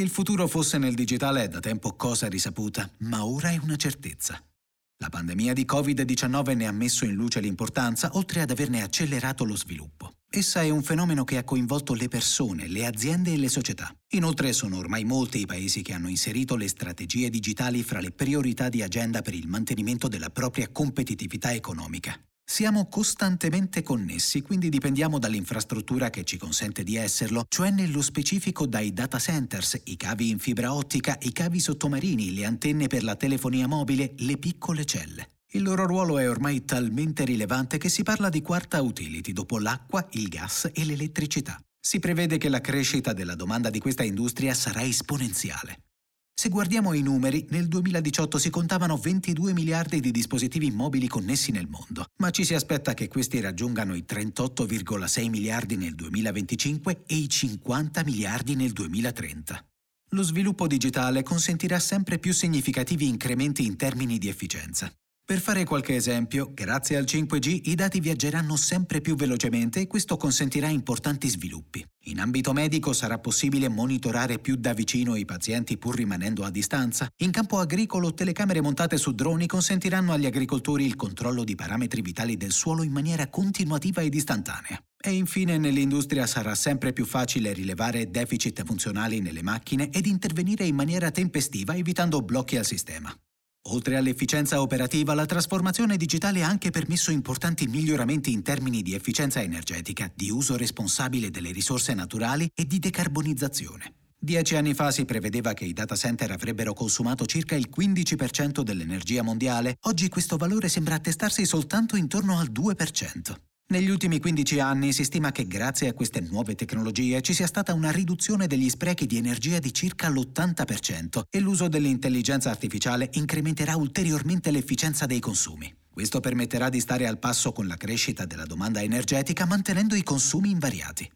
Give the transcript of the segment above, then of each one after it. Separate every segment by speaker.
Speaker 1: il futuro fosse nel digitale è da tempo cosa risaputa, ma ora è una certezza. La pandemia di Covid-19 ne ha messo in luce l'importanza, oltre ad averne accelerato lo sviluppo. Essa è un fenomeno che ha coinvolto le persone, le aziende e le società. Inoltre sono ormai molti i paesi che hanno inserito le strategie digitali fra le priorità di agenda per il mantenimento della propria competitività economica. Siamo costantemente connessi, quindi dipendiamo dall'infrastruttura che ci consente di esserlo, cioè nello specifico dai data centers, i cavi in fibra ottica, i cavi sottomarini, le antenne per la telefonia mobile, le piccole celle. Il loro ruolo è ormai talmente rilevante che si parla di quarta utility dopo l'acqua, il gas e l'elettricità. Si prevede che la crescita della domanda di questa industria sarà esponenziale. Se guardiamo i numeri, nel 2018 si contavano 22 miliardi di dispositivi mobili connessi nel mondo, ma ci si aspetta che questi raggiungano i 38,6 miliardi nel 2025 e i 50 miliardi nel 2030. Lo sviluppo digitale consentirà sempre più significativi incrementi in termini di efficienza. Per fare qualche esempio, grazie al 5G i dati viaggeranno sempre più velocemente e questo consentirà importanti sviluppi. In ambito medico sarà possibile monitorare più da vicino i pazienti pur rimanendo a distanza. In campo agricolo telecamere montate su droni consentiranno agli agricoltori il controllo di parametri vitali del suolo in maniera continuativa ed istantanea. E infine nell'industria sarà sempre più facile rilevare deficit funzionali nelle macchine ed intervenire in maniera tempestiva evitando blocchi al sistema. Oltre all'efficienza operativa, la trasformazione digitale ha anche permesso importanti miglioramenti in termini di efficienza energetica, di uso responsabile delle risorse naturali e di decarbonizzazione. Dieci anni fa si prevedeva che i data center avrebbero consumato circa il 15% dell'energia mondiale, oggi questo valore sembra attestarsi soltanto intorno al 2%. Negli ultimi 15 anni si stima che grazie a queste nuove tecnologie ci sia stata una riduzione degli sprechi di energia di circa l'80% e l'uso dell'intelligenza artificiale incrementerà ulteriormente l'efficienza dei consumi. Questo permetterà di stare al passo con la crescita della domanda energetica mantenendo i consumi invariati.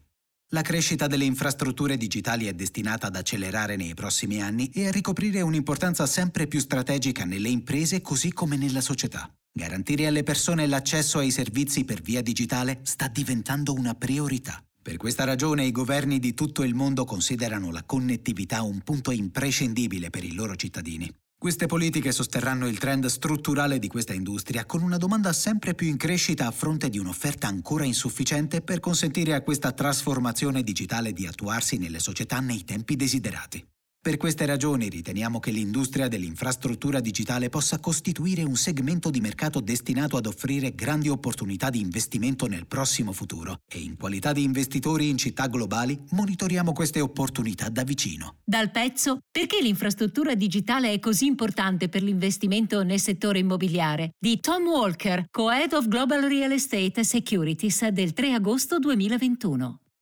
Speaker 1: La crescita delle infrastrutture digitali è destinata ad accelerare nei prossimi anni e a ricoprire un'importanza sempre più strategica nelle imprese così come nella società. Garantire alle persone l'accesso ai servizi per via digitale sta diventando una priorità. Per questa ragione i governi di tutto il mondo considerano la connettività un punto imprescindibile per i loro cittadini. Queste politiche sosterranno il trend strutturale di questa industria con una domanda sempre più in crescita a fronte di un'offerta ancora insufficiente per consentire a questa trasformazione digitale di attuarsi nelle società nei tempi desiderati. Per queste ragioni riteniamo che l'industria dell'infrastruttura digitale possa costituire un segmento di mercato destinato ad offrire grandi opportunità di investimento nel prossimo futuro e in qualità di investitori in città globali monitoriamo queste opportunità da vicino.
Speaker 2: Dal pezzo Perché l'infrastruttura digitale è così importante per l'investimento nel settore immobiliare di Tom Walker, Co-Head of Global Real Estate Securities del 3 agosto 2021.